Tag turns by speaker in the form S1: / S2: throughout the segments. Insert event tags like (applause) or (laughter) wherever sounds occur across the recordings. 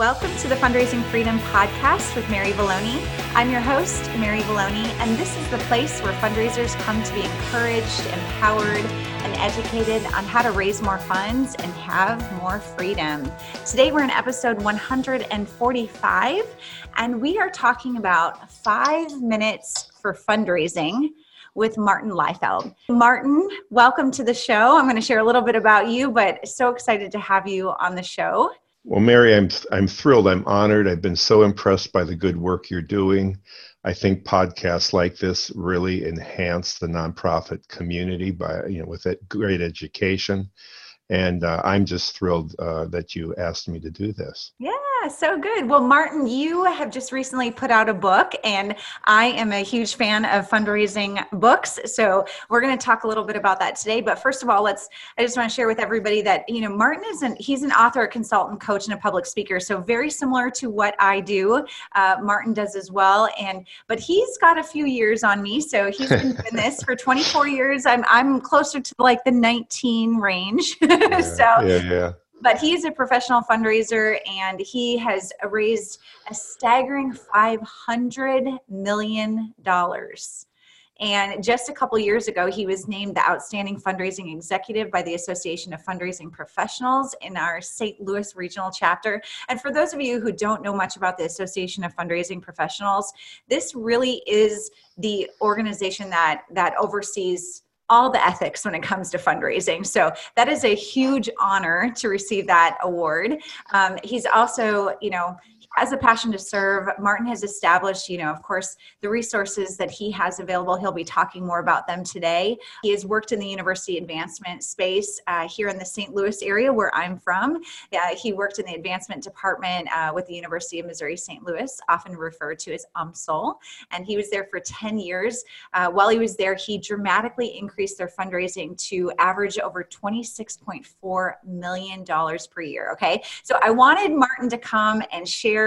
S1: Welcome to the Fundraising Freedom Podcast with Mary Vallone. I'm your host, Mary Vallone, and this is the place where fundraisers come to be encouraged, empowered, and educated on how to raise more funds and have more freedom. Today, we're in episode 145, and we are talking about five minutes for fundraising with Martin Leifeld. Martin, welcome to the show. I'm going to share a little bit about you, but so excited to have you on the show.
S2: Well, Mary, I'm I'm thrilled. I'm honored. I've been so impressed by the good work you're doing. I think podcasts like this really enhance the nonprofit community by you know with that great education, and uh, I'm just thrilled uh, that you asked me to do this.
S1: Yeah, so good. Well, Martin, you have just recently put out a book, and I am a huge fan of fundraising books. So we're going to talk a little bit about that today. But first of all, let's. I just want to share with everybody that you know Martin is an he's an author, a consultant, coach, and a public speaker. So very similar to what I do. Uh, Martin does as well, and but he's got a few years on me. So he's been doing this for (laughs) 24 years. I'm I'm closer to like the 19 range. (laughs)
S2: Yeah,
S1: so
S2: yeah, yeah
S1: but he's a professional fundraiser and he has raised a staggering $500 million. And just a couple years ago, he was named the Outstanding Fundraising Executive by the Association of Fundraising Professionals in our St. Louis regional chapter. And for those of you who don't know much about the Association of Fundraising Professionals, this really is the organization that that oversees all the ethics when it comes to fundraising. So that is a huge honor to receive that award. Um, he's also, you know, has a passion to serve. Martin has established, you know, of course, the resources that he has available. He'll be talking more about them today. He has worked in the university advancement space uh, here in the St. Louis area where I'm from. Uh, he worked in the advancement department uh, with the University of Missouri St. Louis, often referred to as UMSL. And he was there for 10 years. Uh, while he was there, he dramatically increased their fundraising to average over $26.4 million per year. Okay. So I wanted Martin to come and share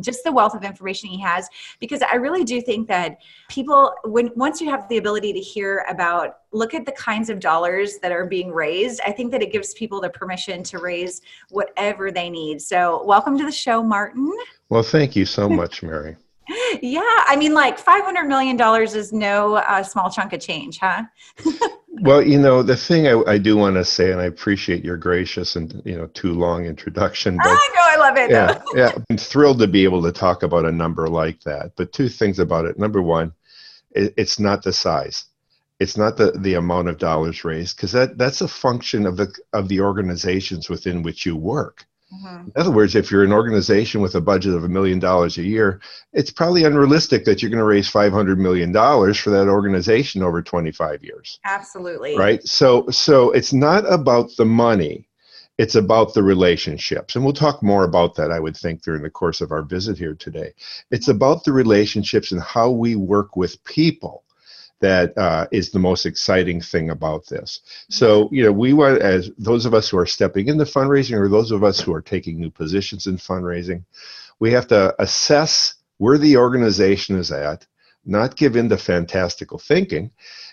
S1: just the wealth of information he has because I really do think that people when once you have the ability to hear about look at the kinds of dollars that are being raised, I think that it gives people the permission to raise whatever they need. So, welcome to the show, Martin.
S2: Well, thank you so much, Mary.
S1: Yeah, I mean, like $500 million is no uh, small chunk of change, huh? (laughs)
S2: well, you know, the thing I, I do want to say, and I appreciate your gracious and, you know, too long introduction.
S1: But, I know, I love it.
S2: Yeah, (laughs) yeah, I'm thrilled to be able to talk about a number like that. But two things about it. Number one, it, it's not the size. It's not the, the amount of dollars raised because that, that's a function of the of the organizations within which you work. Mm-hmm. In other words, if you're an organization with a budget of a million dollars a year, it's probably unrealistic that you're going to raise $500 million for that organization over 25 years.
S1: Absolutely.
S2: Right? So, so it's not about the money, it's about the relationships. And we'll talk more about that, I would think, during the course of our visit here today. It's about the relationships and how we work with people that uh, is the most exciting thing about this. So, you know, we want, as those of us who are stepping into fundraising or those of us who are taking new positions in fundraising, we have to assess where the organization is at, not give in to fantastical thinking,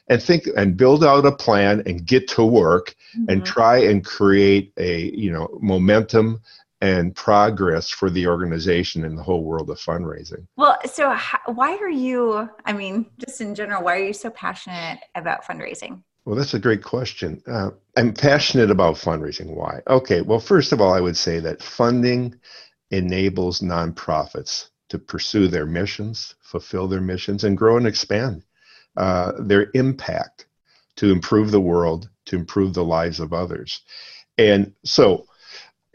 S2: and think and build out a plan and get to work mm-hmm. and try and create a you know momentum and progress for the organization and the whole world of fundraising.
S1: Well, so how, why are you, I mean, just in general, why are you so passionate about fundraising?
S2: Well, that's a great question. Uh, I'm passionate about fundraising. Why? Okay, well, first of all, I would say that funding enables nonprofits to pursue their missions, fulfill their missions, and grow and expand uh, their impact to improve the world, to improve the lives of others. And so,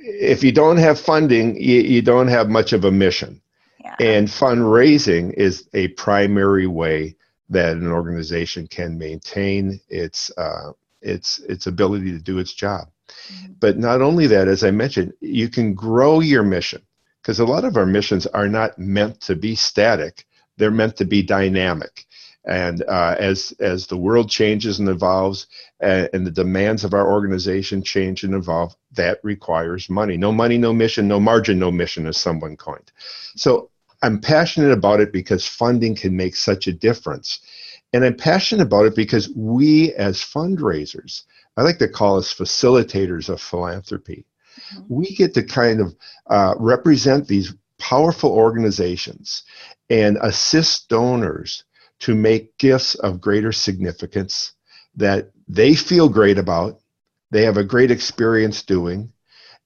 S2: if you don't have funding, you, you don't have much of a mission. Yeah. And fundraising is a primary way that an organization can maintain its uh, its its ability to do its job. Mm-hmm. But not only that, as I mentioned, you can grow your mission because a lot of our missions are not meant to be static; they're meant to be dynamic. And uh, as as the world changes and evolves, uh, and the demands of our organization change and evolve, that requires money. No money, no mission. No margin, no mission, as someone coined. So I'm passionate about it because funding can make such a difference, and I'm passionate about it because we, as fundraisers, I like to call us facilitators of philanthropy. mm-hmm. we get to kind of uh, represent these powerful organizations and assist donors to make gifts of greater significance that they feel great about, they have a great experience doing.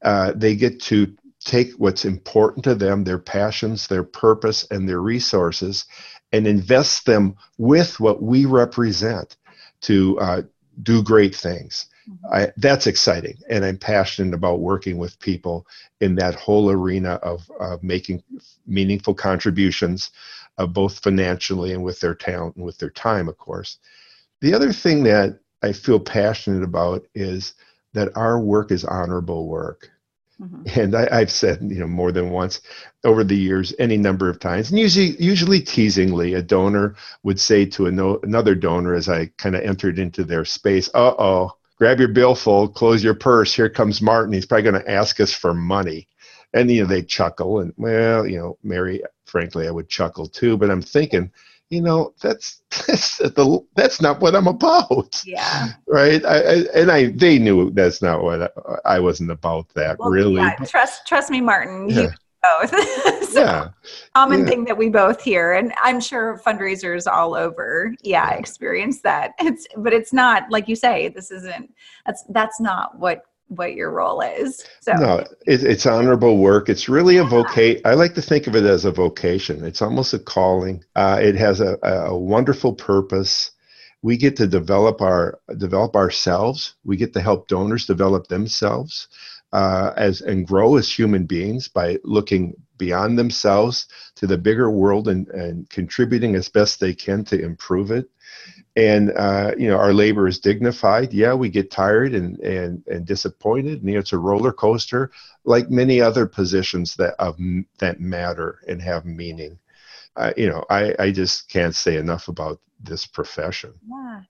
S2: Uh, they get to take what's important to them, their passions, their purpose, and their resources, and invest them with what we represent to uh, do great things. Mm-hmm. I, that's exciting, and I'm passionate about working with people in that whole arena of, of making meaningful contributions, uh, both financially and with their talent and with their time, of course. The other thing that I feel passionate about is that our work is honorable work. Mm-hmm. And I, have said, you know, more than once over the years, any number of times, and usually, usually teasingly, a donor would say to no, another donor as I kind of entered into their space, "Uh oh, grab your billfold, close your purse. Here comes Martin. He's probably going to ask us for money." And you know, they chuckle, and well, you know, Mary, frankly, I would chuckle too. But I'm thinking, you know that's (laughs) that's the that's not what i'm about.
S1: Yeah.
S2: Right? I, I, and i they knew that's not what i, I wasn't about that well, really.
S1: yeah, trust trust me martin yeah. you both. (laughs) So, yeah. common yeah. thing that we both hear and i'm sure fundraisers all over. Yeah, yeah. Experience that. It's but it's not like you say this isn't that's that's not what what your role is. So
S2: no, it, it's honorable work. It's really a vocation. I like to think of it as a vocation. It's almost a calling. Uh, it has a, a wonderful purpose. We get to develop our develop ourselves. We get to help donors develop themselves uh, as and grow as human beings by looking beyond themselves to the bigger world and, and contributing as best they can to improve it and uh, you know our labor is dignified. Yeah we get tired and and and disappointed. And you know, it's a roller coaster like many other positions that of that matter and have meaning. Uh, you know i i just can't say enough about this profession.
S1: Yeah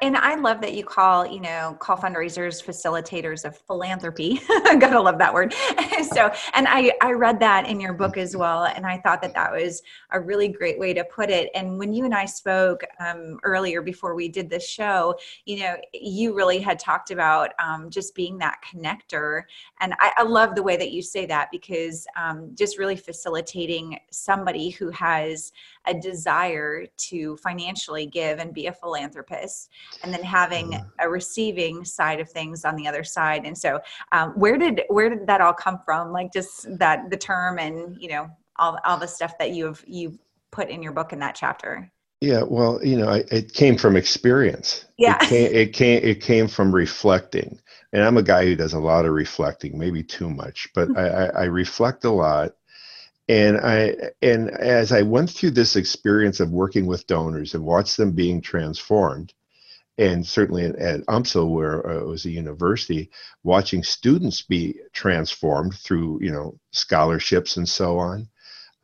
S1: And I love that you call, you know, call fundraisers facilitators of philanthropy. (laughs) Gotta love that word. (laughs) so, and I, I read that in your book as well. And I thought that that was a really great way to put it. And when you and I spoke um, earlier before we did this show, you know, you really had talked about um, just being that connector. And I, I, love the way that you say that because um, just really facilitating somebody who has a desire to financially give and be a philanthropist and then having mm-hmm. a receiving side of things on the other side. And so um, where did where did that all come from? Like just that the term and you know all, all the stuff that you've you put in your book in that chapter?
S2: Yeah well you know I, it came from experience.
S1: Yeah.
S2: it came, it came it came from reflecting. And i'm a guy who does a lot of reflecting maybe too much but mm-hmm. I, I reflect a lot. And i and as i went through this experience of working with donors and watched them being transformed and certainly at UMSL, where uh, it was a university, watching students be transformed through you know scholarships and so on,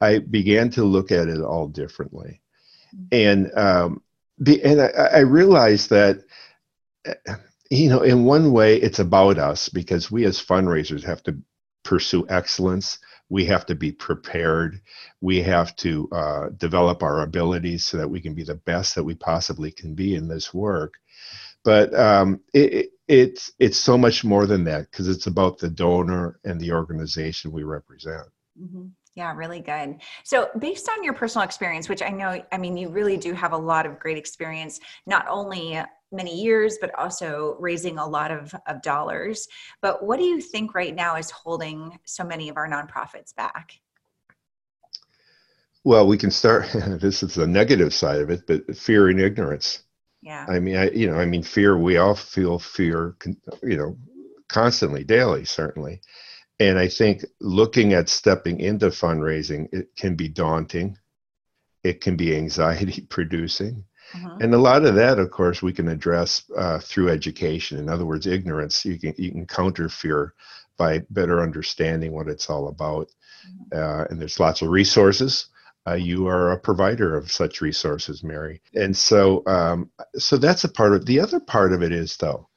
S2: I began to look at it all differently, mm-hmm. and um, and I, I realized that you know in one way it's about us because we as fundraisers have to pursue excellence we have to be prepared we have to uh, develop our abilities so that we can be the best that we possibly can be in this work but um, it, it, it's it's so much more than that because it's about the donor and the organization we represent
S1: mm-hmm. Yeah, really good. So, based on your personal experience, which I know, I mean, you really do have a lot of great experience, not only many years, but also raising a lot of, of dollars. But what do you think right now is holding so many of our nonprofits back?
S2: Well, we can start. (laughs) this is the negative side of it, but fear and ignorance.
S1: Yeah.
S2: I mean, I you know, I mean, fear. We all feel fear, you know, constantly, daily, certainly. And I think looking at stepping into fundraising, it can be daunting. It can be anxiety (laughs) producing. Uh-huh. And a lot of that, of course, we can address uh, through education. In other words, ignorance. You can you can counter fear by better understanding what it's all about. Uh-huh. Uh, and there's lots of resources. Uh, you are a provider of such resources, Mary. And so, um, so that's a part of. The other part of it is though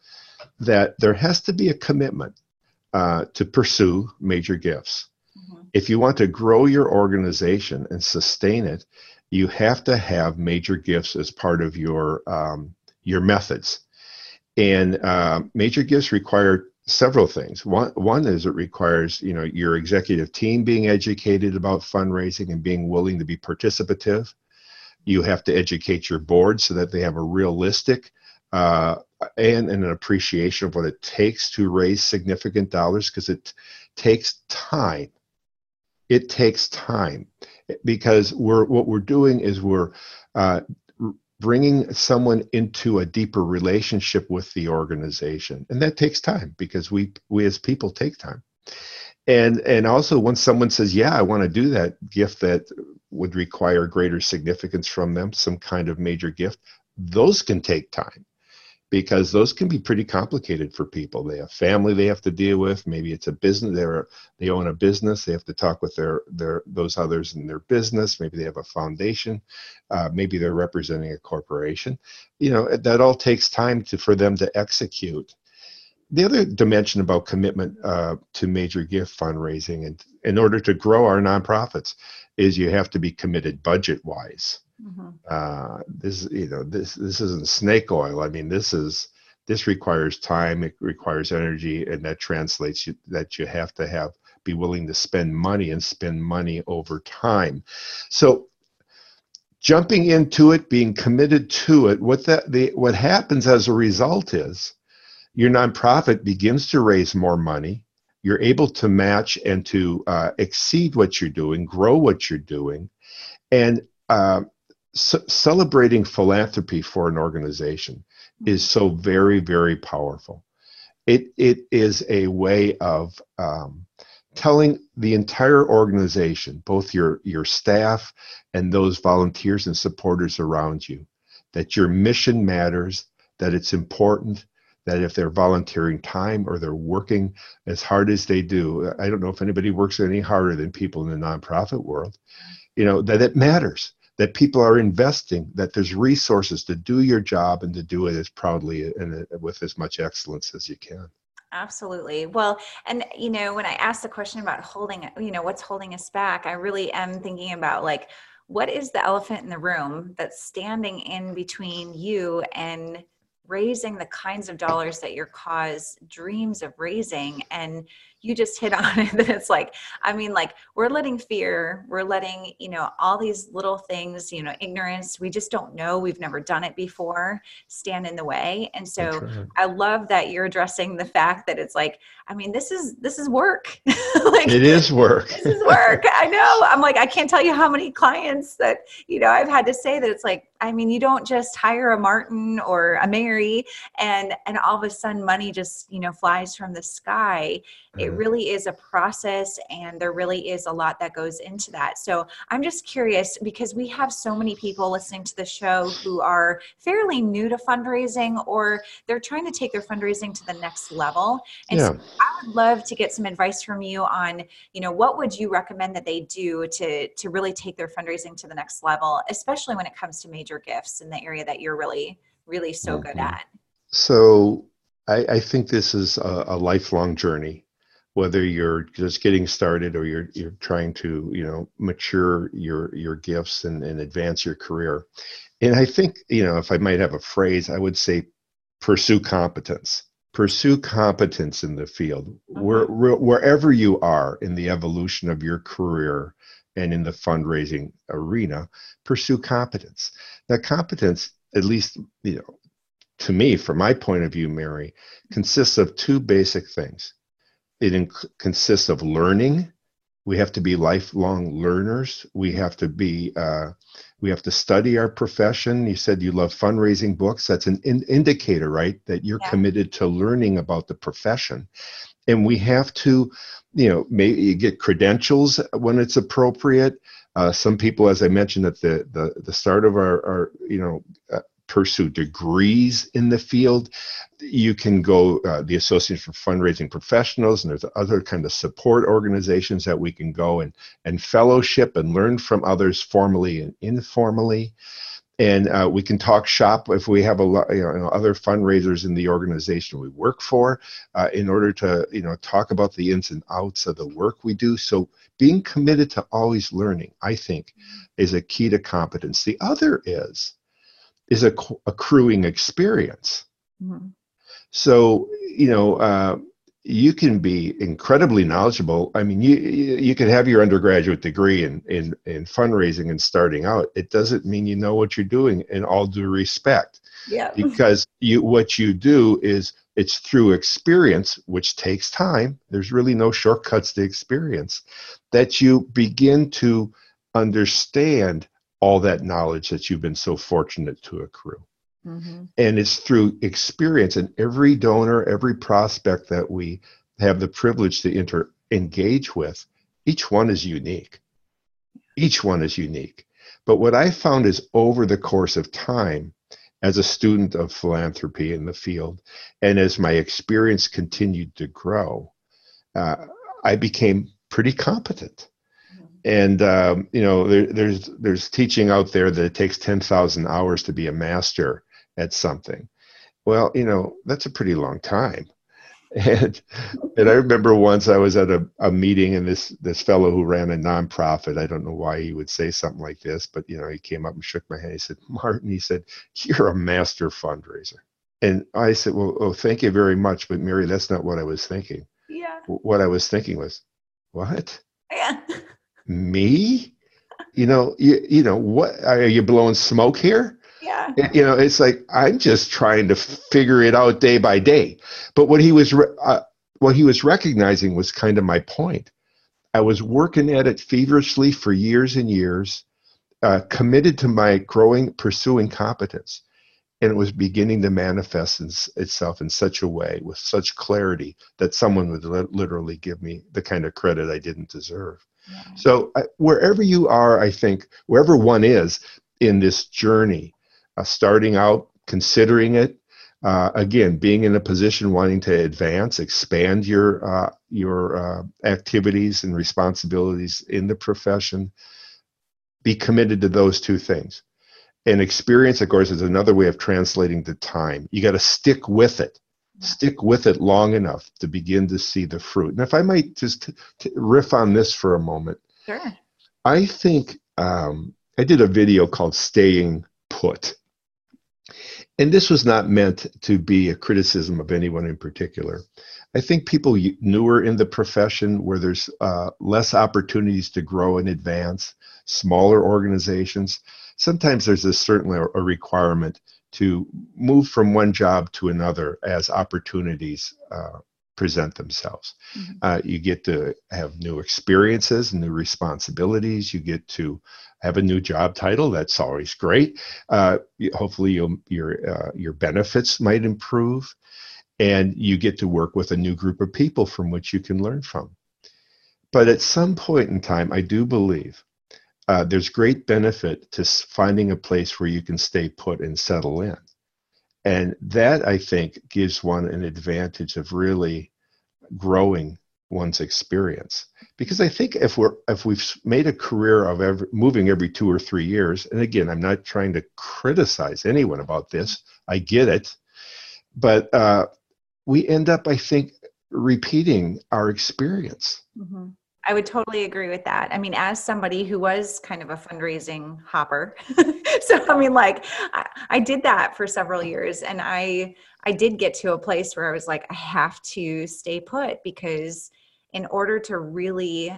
S2: that there has to be a commitment uh, to pursue major gifts. Mm-hmm. If you want to grow your organization and sustain it, you have to have major gifts as part of your um, your methods. And uh, major gifts require several things. One, one is it requires you know your executive team being educated about fundraising and being willing to be participative. You have to educate your board so that they have a realistic uh, and, and, an appreciation of what it takes to raise significant dollars because it takes time. It takes time because we're what we're doing is we're uh, bringing someone into a deeper relationship with the organization. And that takes time because we we as people take time. And and also once someone says yeah i want to do that gift that would require greater significance from them some kind of major gift those can take time because those can be pretty complicated for people. They have family they have to deal with. Maybe it's a business. They're they own a business. They have to talk with their their those others in their business. Maybe they have a foundation. Uh, maybe they're representing a corporation. You know that all takes time to for them to execute. The other dimension about commitment uh, to major gift fundraising and in order to grow our nonprofits is you have to be committed budget wise Mm-hmm. Uh, this, you know, this this isn't snake oil. I mean, this is this requires time. It requires energy, and that translates you, that you have to have be willing to spend money and spend money over time. So, jumping into it, being committed to it, what that the what happens as a result is your nonprofit begins to raise more money. You're able to match and to uh, exceed what you're doing, grow what you're doing, and uh, celebrating philanthropy for an organization is so very very powerful. It it is a way of um, telling the entire organization both your your staff and those volunteers and supporters around you that your mission matters that it's important that if they're volunteering time or they're working as hard as they do i don't know if anybody works any harder than people in the nonprofit world you know that it matters that people are investing, that there's resources to do your job and to do it as proudly and uh, with as much excellence as you can.
S1: Absolutely. Well, and you know, when I asked the question about holding, you know, what's holding us back, I really am thinking about like, what is the elephant in the room that's standing in between you and raising the kinds of dollars that your cause dreams of raising? And you just hit on it (laughs) that it's like i mean like we're letting fear we're letting you know all these little things you know ignorance we just don't know we've never done it before stand in the way. And so right. i love that you're addressing the fact that it's like i mean this is this is work. (laughs)
S2: Like it is work.
S1: this is work. I know. I'm like i can't tell you how many clients that you know i've had to say that it's like i mean you don't just hire a martin or a mary and and all of a sudden money just you know flies from the sky. It really is a process and there really is a lot that goes into that. So I'm just curious because we have so many people listening to the show who are fairly new to fundraising or they're trying to take their fundraising to the next level. And yeah. so I would love to get some advice from you on, you know, what would you recommend that they do to to really take their fundraising to the next level, especially when it comes to major gifts in the area that you're really really so mm-hmm. good at.
S2: So I, I, think this is a, a lifelong journey whether you're just getting started or you're you're trying to you know mature your your gifts and, and advance your career. And i think you know if i might have a phrase i would say pursue competence. Pursue competence in the field. Mm-hmm. Where, wherever you are in the evolution of your career and in the fundraising arena pursue competence. Now competence at least you know to me from my point of view mary consists of two basic things it inc- consists of learning. We have to be lifelong learners. We have to be. Uh, we have to study our profession. You said you love fundraising books. That's an in- indicator, right? That you're yeah. committed to learning about the profession. And we have to, you know, maybe get credentials when it's appropriate. Uh, some people, as I mentioned at the the, the start of our, our you know uh, pursue degrees in the field. You can go uh, the Association for Fundraising Professionals, and there's other kind of support organizations that we can go and and fellowship and learn from others formally and informally. And uh, we can talk shop if we have a lot, you know, other fundraisers in the organization we work for, uh, in order to you know talk about the ins and outs of the work we do. So being committed to always learning, I think, is a key to competence. The other is is a accruing experience. Mm-hmm. So, you know, uh, you can be incredibly knowledgeable. I mean, you you could have your undergraduate degree in, in in fundraising and starting out. It doesn't mean you know what you're doing. In all due respect,
S1: yeah. (laughs)
S2: because you what you do is it's through experience, which takes time. There's really no shortcuts to experience. That you begin to understand all that knowledge that you've been so fortunate to accrue. Mm-hmm. And it's through experience. And every donor, every prospect that we have the privilege to inter- engage with, each one is unique. Each one is unique. But what I found is over the course of time, as a student of philanthropy in the field, and as my experience continued to grow, uh, I became pretty competent and um, you know there, there's there's teaching out there that it takes 10,000 hours to be a master at something. Well you know that's a pretty long time. (laughs) And and I remember once I was at a, a meeting and this this fellow who ran a nonprofit I don't know why he would say something like this but you know he came up and shook my hand. He said (laughs) Martin he said you're a master fundraiser. And I said well oh thank you very much but Mary that's not what I was thinking.
S1: Yeah.
S2: What I was thinking was what? (laughs)
S1: Yeah
S2: me? You know you, you know what are you blowing smoke here?
S1: Yeah.
S2: You know it's like i'm just trying to figure it out day by day. But what he was re- uh, what he was recognizing was kind of my point. I was working at it feverishly for years and years uh, committed to my growing pursuing competence. And it was beginning to manifest in, itself in such a way with such clarity that someone would li- literally give me the kind of credit i didn't deserve so wherever you are, I think wherever one is in this journey, uh, starting out, considering it, uh, again, being in a position wanting to advance, expand your uh, your uh, activities and responsibilities in the profession, be committed to those two things. And experience, of course, is another way of translating the time. You got to stick with it stick with it long enough to begin to see the fruit. And if I might just t- t- riff on this for a moment,
S1: sure.
S2: I think um, I did a video called "Staying Put," and this was not meant to be a criticism of anyone in particular. I think people newer in the profession, where there's uh, less opportunities to grow and advance, smaller organizations, sometimes there's a certainly a requirement to move from one job to another as opportunities uh, present themselves. Mm-hmm. Uh, you get to have new experiences, new responsibilities. You get to have a new job title. That's always great. Uh, hopefully, your uh, your benefits might improve, and you get to work with a new group of people from which you can learn from. But at some point in time, I do believe uh, there's great benefit to finding a place where you can stay put and settle in. And that, I think, gives one an advantage of really growing one's experience. Because I think if we're if we've made a career of every, moving every two or three years, and again, I'm not trying to criticize anyone about this. I get it, but uh, we end up, I think, repeating our experience.
S1: Mm-hmm. I would totally agree with that. I mean, as somebody who was kind of a fundraising hopper, (laughs) so I mean, like I, I, did that for several years, and I I did get to a place where I was like, I have to stay put because in order to really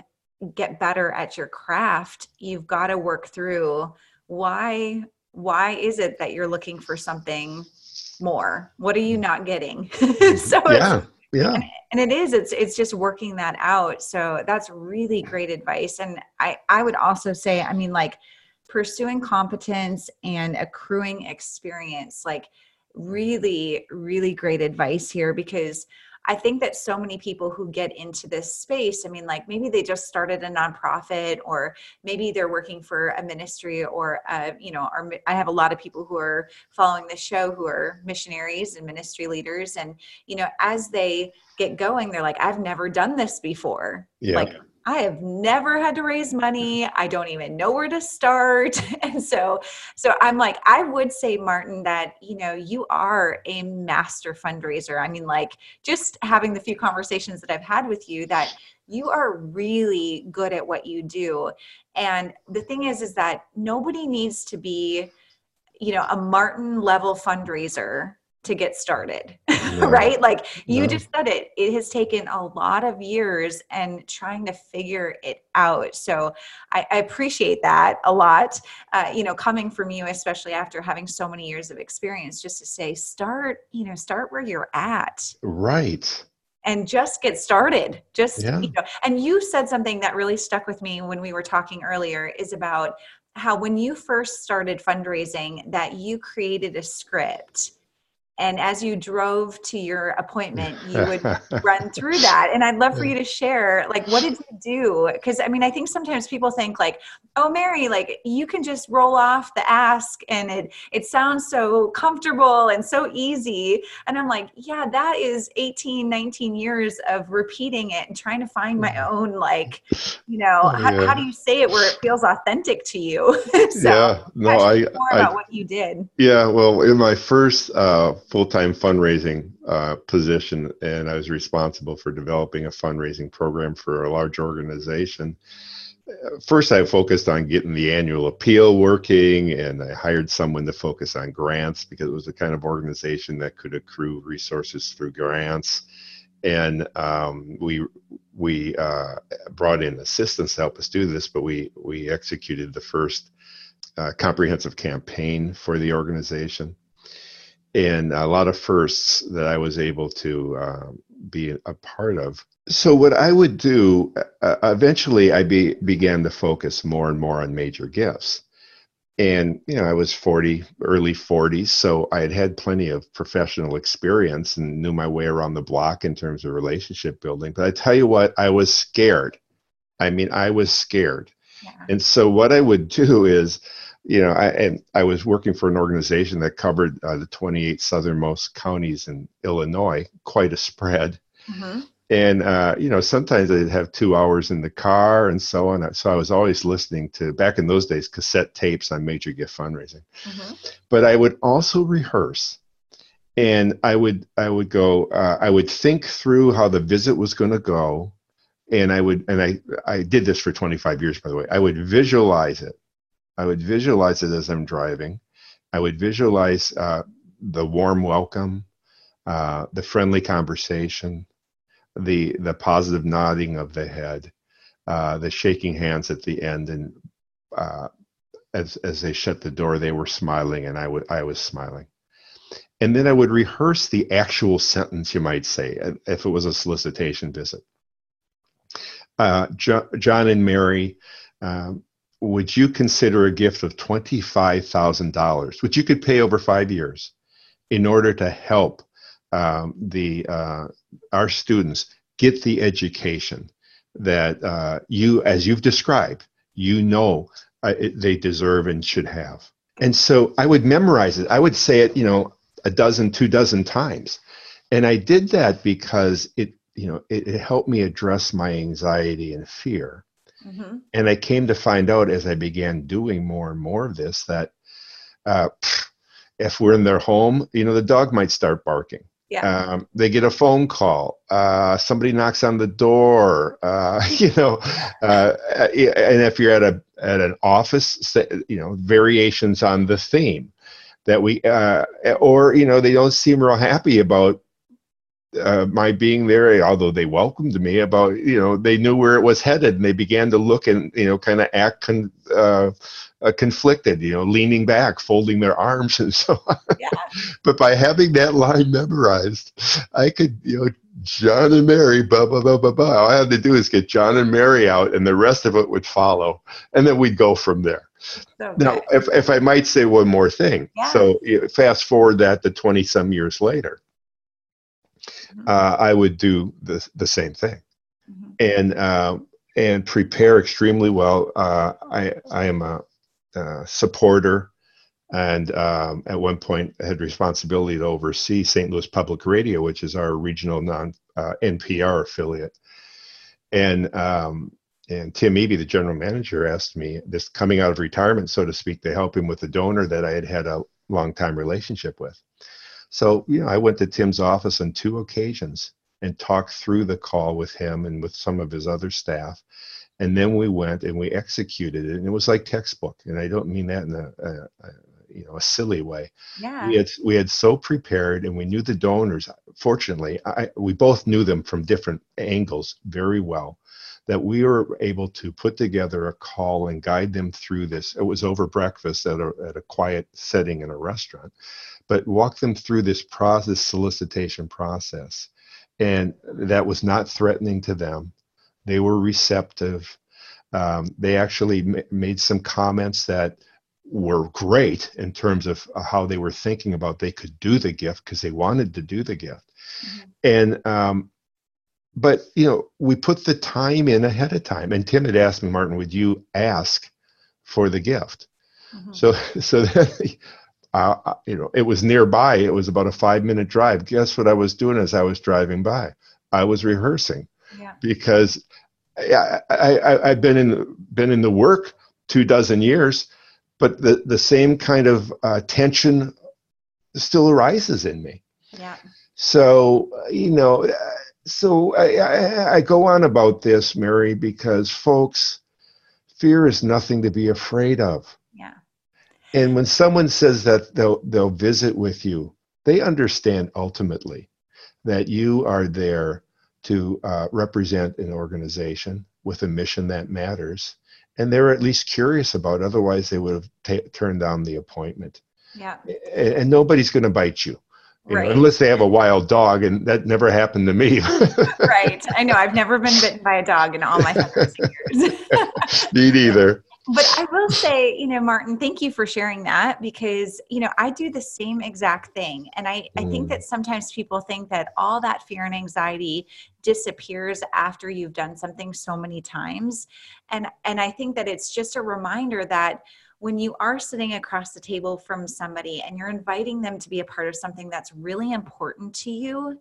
S1: get better at your craft, you've got to work through why why is it that you're looking for something more? What are you mm-hmm. not getting? (laughs) Mm-hmm.
S2: so yeah yeah.
S1: And, it is it's it's just working that out. So that's really great advice. And i i would also say i mean like pursuing competence and accruing experience like really really great advice here because I think that so many people who get into this space, I mean, like maybe they just started a nonprofit or maybe they're working for a ministry or, uh, you know, or I have a lot of people who are following the show who are missionaries and ministry leaders. And, you know, as they get going, they're like, I've never done this before.
S2: Yeah.
S1: Like, I have never had to raise money. I don't even know where to start. (laughs) And so so I'm like I would say Martin that you know you are a master fundraiser. I mean like just having the few conversations that I've had with you that you are really good at what you do. And the thing is is that nobody needs to be you know a Martin level fundraiser to get started (laughs) right? Like you just said it it has taken a lot of years and trying to figure it out. So i, I appreciate that a lot uh, you know coming from you especially after having so many years of experience just to say start you know start where you're at.
S2: Right.
S1: And just get started. Just yeah. you know and you said something that really stuck with me when we were talking earlier is about how when you first started fundraising that you created a script and as you drove to your appointment you would (laughs) run through that. And i'd love for you to share like what did you do? Because i mean i think sometimes people think like oh mary like you can just roll off the ask and it it sounds so comfortable and so easy. And i'm like yeah that is 18 19 years of repeating it and trying to find my mm. own like you know oh, how, how, do you say it where it feels authentic to you? (laughs)
S2: So yeah. No i
S1: more I, about what you did.
S2: Yeah well in my first uh full-time fundraising uh, position, and I was responsible for developing a fundraising program for a large organization. First, I focused on getting the annual appeal working, and I hired someone to focus on grants because it was the kind of organization that could accrue resources through grants. And um, we we uh, brought in assistance to help us do this, but we we executed the first uh, comprehensive campaign for the organization and a lot of firsts that I was able to uh, be a part of. So what I would do, uh, eventually, I be, began to focus more and more on major gifts. And you know, I was 40, early 40s, so I had had plenty of professional experience and knew my way around the block in terms of relationship building. But I tell you what, I was scared. I mean, I was scared. Yeah. And so what I would (laughs) do is you know, I, and I was working for an organization that covered uh, the 28 southernmost counties in Illinois, quite a spread. Mm-hmm. And, uh, you know, sometimes I'd have two hours in the car and so on. So I was always listening to, back in those days, cassette tapes on major gift fundraising. Mm-hmm. But I would also rehearse and I would, I would go, uh, I would think through how the visit was going to go. And I would, and I, I did this for 25 years, by the way. I would visualize it I would visualize it as I'm driving. I would visualize uh, the warm welcome, uh, the friendly conversation, the the positive nodding of the head, uh, the shaking hands at the end, and uh, as as they shut the door, they were smiling, and I would I was smiling. And then I would rehearse the actual sentence, you might say, if it was a solicitation visit. Uh, John and Mary. Um, would you consider a gift of $25,000, which you could pay over five years, in order to help um, the uh, our students get the education that uh, you, as you've described, you know uh, it, they deserve and should have? And so I would memorize it. I would say it, you know, a dozen, two dozen times, and I did that because it, you know, it, it helped me address my anxiety and fear Mm-hmm. And I came to find out as I began doing more and more of this that uh, if we're in their home, you know, the dog might start barking.
S1: Yeah.
S2: Um, they get a phone call. Uh, somebody knocks on the door. Uh, (laughs) you know, uh, and if you're at a at an office, you know, variations on the theme that we, uh, or you know, they don't seem real happy about uh, my being there, although they welcomed me about, you know, they knew where it was headed and they began to look and, you know, kind of act con- uh, uh, conflicted, you know, leaning back, folding their arms (laughs) and so on. Yeah. but by having that line memorized, I could, you know, John and Mary, blah, blah, blah, blah, blah. All I had to do is get John and Mary out and the rest of it would follow. And then we'd go from there. So now, if, if I might say one more thing. Yeah. So fast forward that to 20 some years later mm-hmm. uh, I would do the, the same thing. Mm-hmm. And, uh, and prepare extremely well. Uh, I, I am a, a supporter and um, at one point I had responsibility to oversee St. Louis Public Radio, which is our regional non uh, NPR affiliate. And um, and Tim Eby, the general manager, asked me this coming out of retirement, so to speak, to help him with a donor that I had had a long time relationship with. So, you know, I went to Tim's office on two occasions and talked through the call with him and with some of his other staff. And then we went and we executed it. And it was like textbook. And I don't mean that in a, a, a you know a silly way.
S1: Yeah.
S2: We had we had so prepared, and we knew the donors. Fortunately, I, we both knew them from different angles very well. That we were able to put together a call and guide them through this. It was over breakfast at a at a quiet setting in a restaurant, but walk them through this process solicitation process, and that was not threatening to them. They were receptive um, they actually m- made some comments that were great in terms of uh, how they were thinking about they could do the gift because they wanted to do the gift. Mm-hmm. And um, but you know we put the time in ahead of time. And Tim had asked me, Martin, would you ask for the gift? Mm-hmm. So (laughs) so then. Uh, you know, it was nearby. It was about a five minute drive. Guess what I was doing as I was driving by? I was rehearsing yeah. because I, I, I've been in been in the work two dozen years, but the the same kind of uh, tension still arises in me.
S1: Yeah.
S2: So you know, so I, I, I go on about this, Mary, because folks, fear is nothing to be afraid of. And when someone says that they'll they'll visit with you, they understand ultimately that you are there to uh, represent an organization with a mission that matters. And they're at least curious about it. otherwise they would have t- turned down the appointment.
S1: Yeah.
S2: And, and nobody's going to bite you, you
S1: right.
S2: know, unless they have a wild dog and that never happened to me.
S1: Right. I know. I've never been (laughs) bitten by a dog in all my (laughs) years.
S2: Me neither
S1: but I will say, you know, Martin, thank you for sharing that because, you know, I do the same exact thing. And I, I think that mm. sometimes people think that all that fear and anxiety disappears after you've done something so many times. And and I think that it's just a reminder that when you are sitting across the table from somebody and you're inviting them to be a part of something that's really important to you,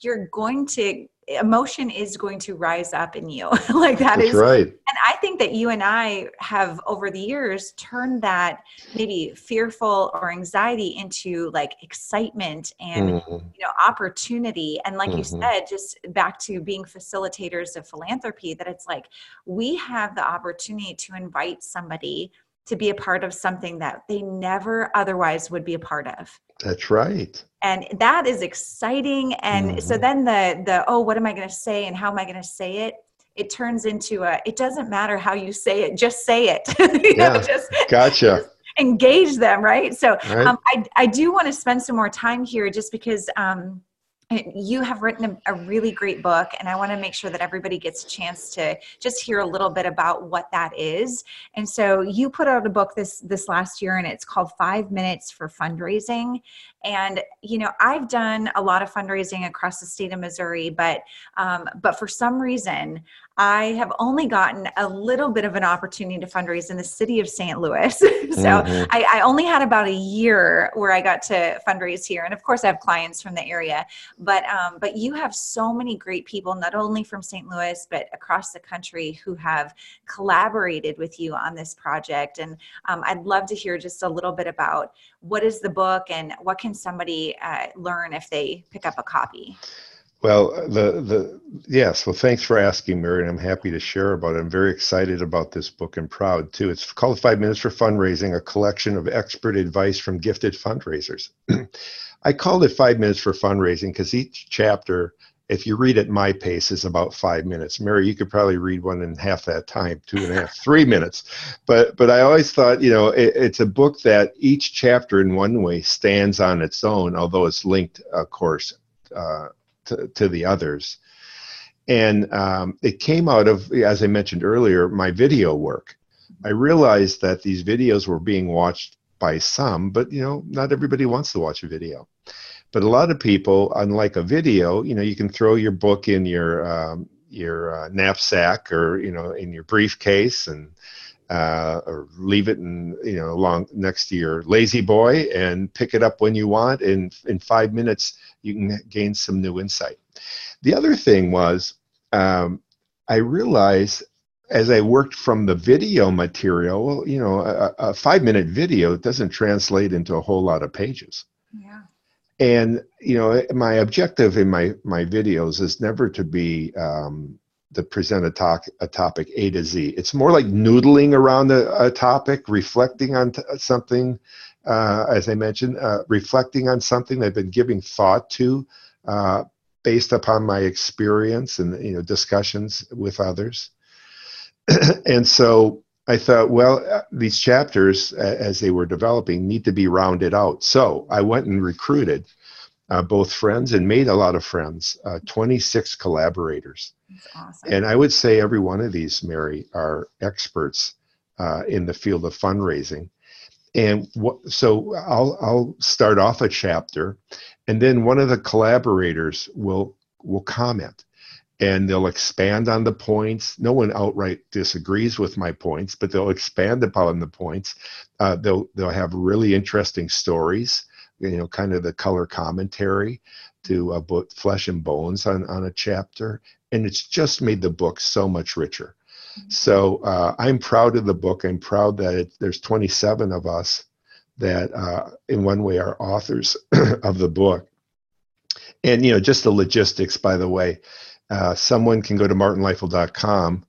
S1: you're going to emotion is going to rise up in you (laughs) like that
S2: That's
S1: is
S2: right
S1: and i think that you and i have over the years turned that maybe fearful or anxiety into like excitement and mm-hmm. you know opportunity and like mm-hmm. you said just back to being facilitators of philanthropy that it's like we have the opportunity to invite somebody to be a part of something that they never otherwise would be a part of.
S2: That's right.
S1: And that is exciting. And mm-hmm. so then the the oh, what am I going to say and how am I going to say it? It turns into a. It doesn't matter how you say it, just say it. (laughs)
S2: you yeah, know, just gotcha.
S1: Just engage them, right? So right. Um, I I do want to spend some more time here, just because. Um, you have written a, really great book and i want to make sure that everybody gets a chance to just hear a little bit about what that is. And so you put out a book this this last year and it's called five minutes for fundraising. And you know i've done a lot of fundraising across the state of missouri but um, but for some reason i have only gotten a little bit of an opportunity to fundraise in the city of st louis (laughs) so mm-hmm. I, I only had about a year where i got to fundraise here and of course i have clients from the area but um, but you have so many great people not only from st louis but across the country who have collaborated with you on this project and um, i'd love to hear just a little bit about what is the book and what can somebody uh, learn if they pick up a copy?
S2: Well, the the yes. Well, thanks for asking, Mary, and I'm happy to share about it. I'm very excited about this book and proud too. It's called Five Minutes for Fundraising: A Collection of Expert Advice from Gifted Fundraisers. (clears throat) I called it Five Minutes for Fundraising because each chapter if you read at my pace is about five minutes mary you could probably read one in half that time two and a half (laughs) three minutes but but i always thought you know it, it's a book that each chapter in one way stands on its own although it's linked of course uh, to, to the others. And um, it came out of as i mentioned earlier my video work. I realized that these videos were being watched by some but you know not everybody wants to watch a video. But a lot of people, unlike a video, you know, you can throw your book in your um, your uh, knapsack or you know in your briefcase and uh, or leave it in you know along next to your lazy boy and pick it up when you want. And in five minutes, you can gain some new insight. The other thing was um, I realized as I worked from the video material, well, you know, a, a five minute video doesn't translate into a whole lot of pages.
S1: Yeah
S2: and you know my objective in my my videos is never to be um, to present a, talk, a topic a to z it's more like noodling around a, a topic reflecting on t- something uh, as I mentioned, uh, reflecting on something I've been giving thought to uh, based upon my experience and you know discussions with others. (clears throat) and so I thought, well, uh, these chapters, as they were developing, need to be rounded out. So I went and recruited uh, both friends and made a lot of friends, uh, 26 collaborators. Awesome. And I would say every one of these, Mary, are experts uh, in the field of fundraising. And what, so I'll, I'll start off a chapter, and then one of the collaborators will will comment and they'll expand on the points. No one outright disagrees with my points, but they'll expand upon the points. Uh, they'll they'll have really interesting stories, you know, kind of the color commentary to a book, flesh and bones on on a chapter, and it's just made the book so much richer. Mm-hmm. So uh, I'm proud of the book. I'm proud that it, there's 27 of us that, uh, in one way, are authors (clears throat) of the book. And you know, just the logistics, by the way uh, someone can go to martinleifeld.com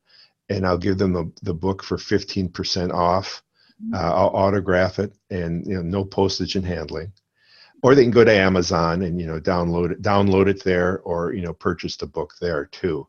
S2: and I'll give them the, the book for 15% off. Mm-hmm. Uh, I'll autograph it and you know no postage and handling. Or they can go to Amazon and you know download it download it there or you know purchase the book there too.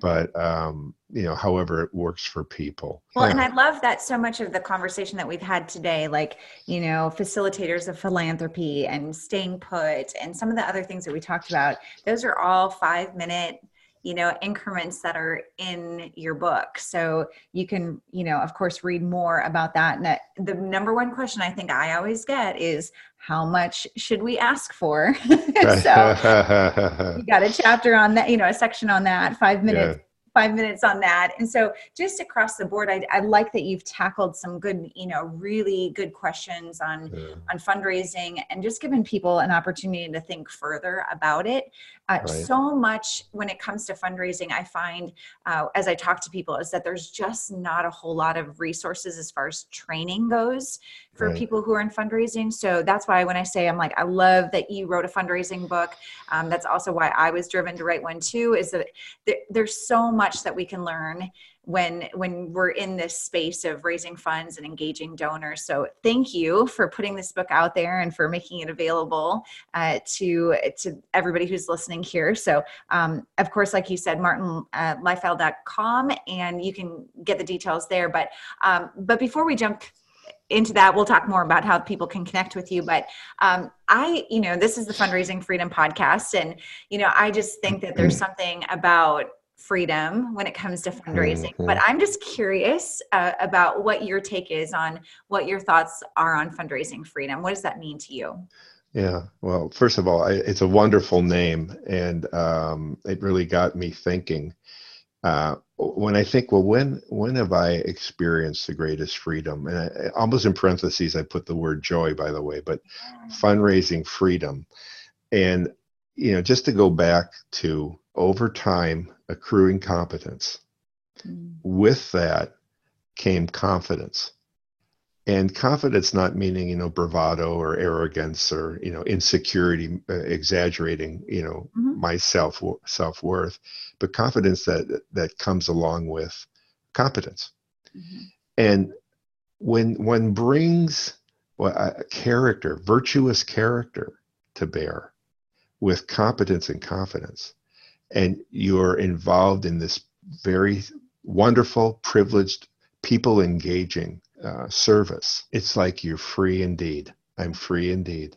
S2: But um, you know, however it works for people.
S1: Well, yeah. and I love that so much of the conversation that we've had today, like, you know, facilitators of philanthropy and staying put and some of the other things that we talked about, those are all five minute you know increments that are in your book so you can you know of course read more about that and the number one question i think i always get is how much should we ask for (laughs) so (laughs) we got a chapter on that you know a section on that five minutes five minutes on that. And so just across the board, I, I like that you've tackled some good, you know, really good questions on, yeah. on fundraising and just giving people an opportunity to think further about it. Uh, right. So much when it comes to fundraising, I find uh, as I talk to people is that there's just not a whole lot of resources as far as training goes for right. people who are in fundraising. So that's why when I say I'm like, I love that you wrote a fundraising book. Um, that's also why I was driven to write one too. Is that there's so much that we can learn when when we're in this space of raising funds and engaging donors. So thank you for putting this book out there and for making it available uh, to to everybody who's listening here. So um, of course like you said martinleifeld.com uh, and you can get the details there. But um, but before we jump into that we'll talk more about how people can connect with you. But um, i you know this is the fundraising freedom podcast and you know i just think that there's something about freedom when it comes to fundraising. Mm-hmm. But I'm just curious uh, about what your take is on what your thoughts are on fundraising freedom. What does that mean to you?
S2: Yeah, well, first of all, I, it's a wonderful name, and um, it really got me thinking. Uh, when I think, well, when when have I experienced the greatest freedom? And I, almost in parentheses, I put the word joy, by the way, but fundraising freedom, and you know, just to go back to over time, accruing competence. Mm. With that came confidence. And confidence not meaning, you know, bravado or arrogance or, you know, insecurity, uh, exaggerating, you know, mm-hmm. my self self-worth, but confidence that that comes along with competence. Mm-hmm. And when one brings well, a character, virtuous character to bear with competence and confidence, and you're involved in this very wonderful, privileged, people engaging uh, service, it's like you're free indeed. I'm free indeed.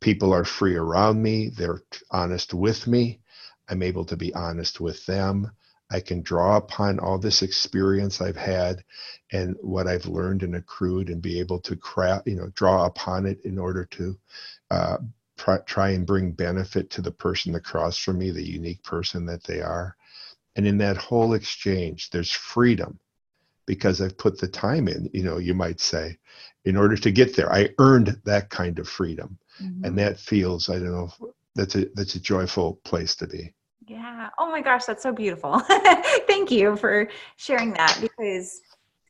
S2: People are free around me, they're honest with me. I'm able to be honest with them. I can draw upon all this experience I've had and what I've learned and accrued and be able to craft, you know, draw upon it in order to uh, try and bring benefit to the person across from me, the unique person that they are. And in that whole exchange, there's freedom because I've put the time in, you know, you might say, in order to get there. I earned that kind of freedom. Mm-hmm. And that feels, I don't know, that's a that's a joyful place to be.
S1: Yeah. Oh my gosh, that's so beautiful. (laughs) Thank you for sharing that because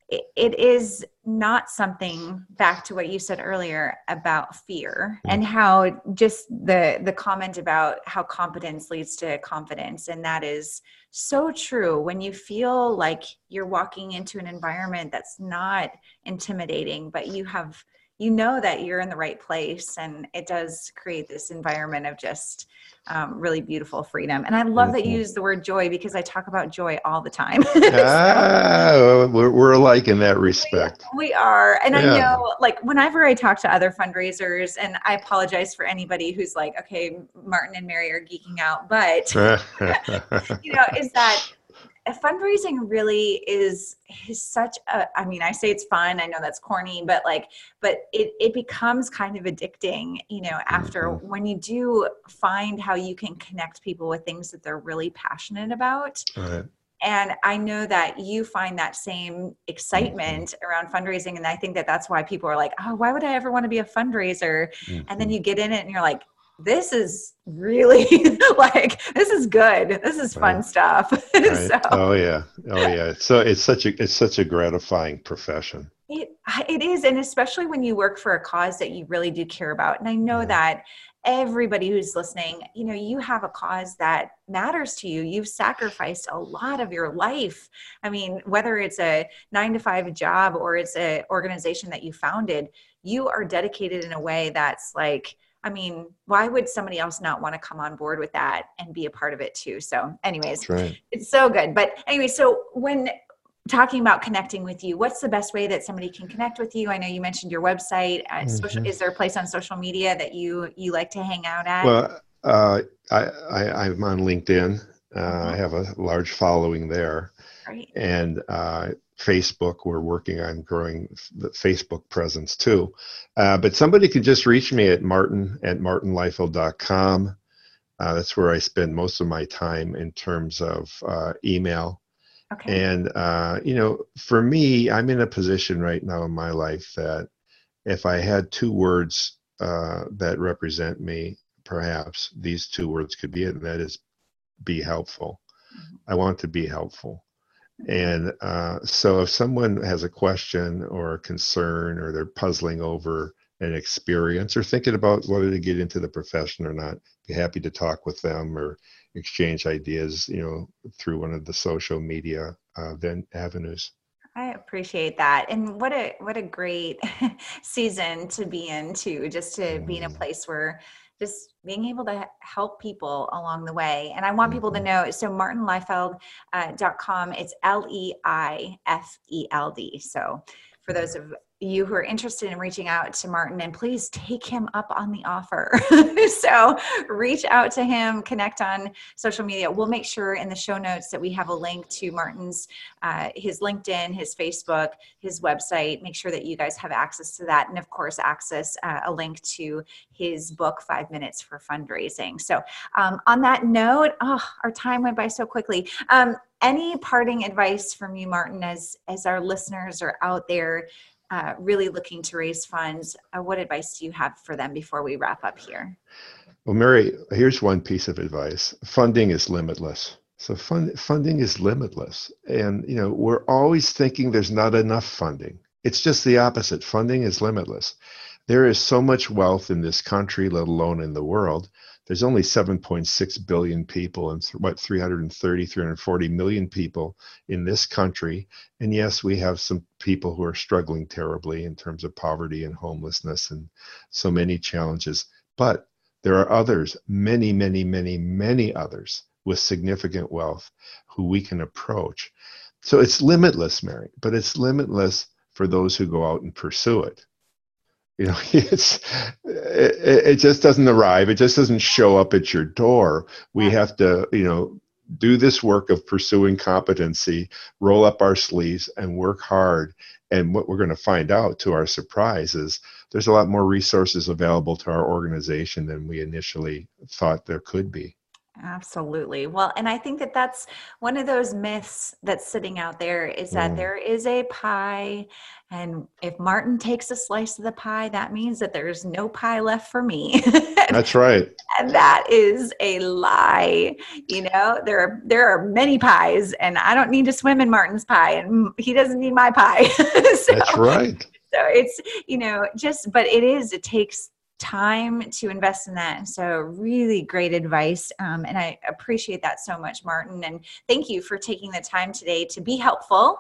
S1: it is not something back to what you said earlier about fear mm. and how just the the comment about how competence leads to confidence and that is so true when you feel like you're walking into an environment that's not intimidating but you have you know that you're in the right place and it does create this environment of just um, really beautiful freedom and i love that you
S2: Mhm.
S1: use the word joy because i talk about joy all the time (laughs)
S2: ah, we're, we're alike in that respect.
S1: we are and i know like whenever i talk to other fundraisers and i apologize for anybody who's like okay martin and mary are geeking out but (laughs) (laughs) you know is that fundraising really is is such a i mean i say it's fun i know that's corny but like but it it becomes kind of addicting you know after
S2: Mhm.
S1: when you do find how you can connect people with things that they're really passionate about
S2: right.
S1: and i know that you find that same excitement around fundraising and i think that that's why people are like oh why would i ever want to be a fundraiser and then
S2: Mhm.
S1: you get in it and you're like this is really (laughs) like this is good this is fun
S2: Right.
S1: stuff (laughs)
S2: Right.
S1: so
S2: Oh yeah. Oh yeah. So it's such a it's such a gratifying profession.
S1: it, it is and especially when you work for a cause that you really do care about and i know
S2: Yeah.
S1: that everybody who's listening you know you have a cause that matters to you you've sacrificed a lot of your life i mean whether it's a nine to five job or it's an organization that you founded you are dedicated in a way that's like I mean, why would somebody else not want to come on board with that and be a part of it too? So, anyways,
S2: right.
S1: it's so good. But anyway, so when talking about connecting with you, what's the best way that somebody can connect with you? I know you mentioned your website. Uh, social,
S2: Mhm.
S1: is there a place on social media that you you like to hang out at?
S2: Well, uh, I, I I'm on LinkedIn. Uh,
S1: Mm-hmm.
S2: I have a large following there,
S1: Great.
S2: and uh, Facebook. We're working on growing the Facebook presence too. Uh, but somebody can just reach me at martin at martinleifeld.com. Uh, that's where I spend most of my time in terms of uh, email.
S1: Okay.
S2: And, uh, you know, for me, I'm in a position right now in my life that if I had two words uh, that represent me, perhaps these two words could be it, and that is be helpful.
S1: Mhm.
S2: I want to be helpful. And uh, so if someone has a question or a concern or they're puzzling over an experience or thinking about whether to get into the profession or not, be happy to talk with them or exchange ideas, you know, through one of the social media uh, then avenues.
S1: I appreciate that. And what a what a great (laughs) season to be in too, just to be in a
S2: Mm.
S1: place where just being able to help people along the way. And I want people to
S2: Mhm.
S1: know, so martinleifeld.com, uh, dot com, it's L-E-I-F-E-L-D. So for those of you who are interested in reaching out to Martin, and please take him up on the offer. (laughs) so reach out to him, connect on social media. We'll make sure in the show notes that we have a link to Martin's uh, his LinkedIn, his Facebook, his website. Make sure that you guys have access to that. And of course, access uh, a link to his book, Five Minutes for Fundraising. So, um, on that note, oh, our time went by so quickly. Um, any parting advice from you, Martin, as, as our listeners are out there uh, really looking to raise funds? Uh, what advice do you have for them before we wrap up here?
S2: Well, Mary, here's one piece of advice. Funding is limitless. So fund, funding is limitless. And, you know, we're always thinking there's not enough funding. It's just the opposite. Funding is limitless. There is so much wealth in this country, let alone in the world. There's only 7.6 billion people and what 330, 340 million people in this country. And yes, we have some people who are struggling terribly in terms of poverty and homelessness and so many challenges. But there are others, many, many, many, many others with significant wealth who we can approach. So it's limitless, Mary, but it's limitless for those who go out and pursue it. You know, (laughs) it's it, it just doesn't arrive. It just doesn't show up at your door. We have to, you know, do this work of pursuing competency, roll up our sleeves, and work hard. And what we're going to find out, to our surprise, is there's a lot more resources available to our organization than we initially thought there could be.
S1: Absolutely. Well, and I think that that's one of those myths that's sitting out there is that
S2: Mm.
S1: there is a pie. And if Martin takes a slice of the pie, that means that there's no pie left for me. (laughs)
S2: That's right.
S1: and that is a lie. You know, there are there are many pies, and I don't need to swim in Martin's pie, and he doesn't need my pie. (laughs) so,
S2: That's right.
S1: so it's you know just but it is it takes time to invest in that. And so really great advice um, and i appreciate that so much martin and thank you for taking the time today to be helpful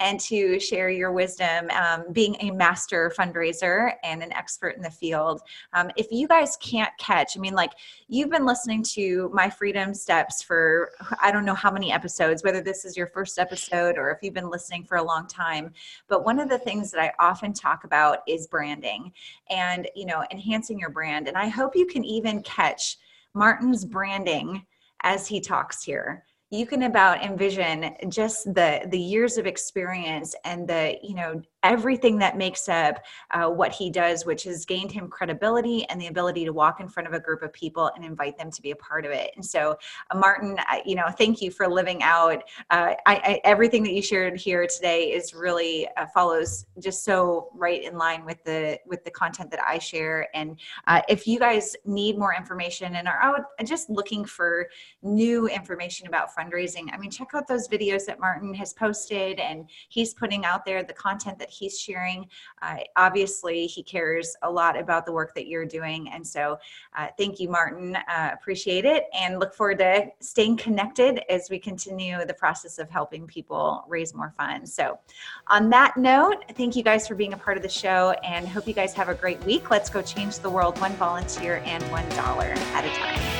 S1: and to share your wisdom, um, being a master fundraiser and an expert in the field. Um, if you guys can't catch, I mean, like you've been listening to my freedom steps for I don't know how many episodes, whether this is your first episode or if you've been listening for a long time. But one of the things that I often talk about is branding and, you know, enhancing your brand. And I hope you can even catch Martin's branding as he talks here you can about envision just the the years of experience and the you know everything that makes up uh, what he does, which has gained him credibility and the ability to walk in front of a group of people and invite them to be a part of it. And so, uh, Martin, I, you know, thank you for living out. Uh, I, I, everything that you shared here today is really uh, follows just so right in line with the with the content that I share. And uh, if you guys need more information and are out just looking for new information about fundraising, I mean, check out those videos that Martin has posted and he's putting out there the content that he's sharing. Uh, obviously, he cares a lot about the work that you're doing. And so, uh, thank you, Martin. Uh, appreciate it and look forward to staying connected as we continue the process of helping people raise more funds. So, on that note, thank you guys for being a part of the show and hope you guys have a great week. Let's go change the world one volunteer and one dollar at a time.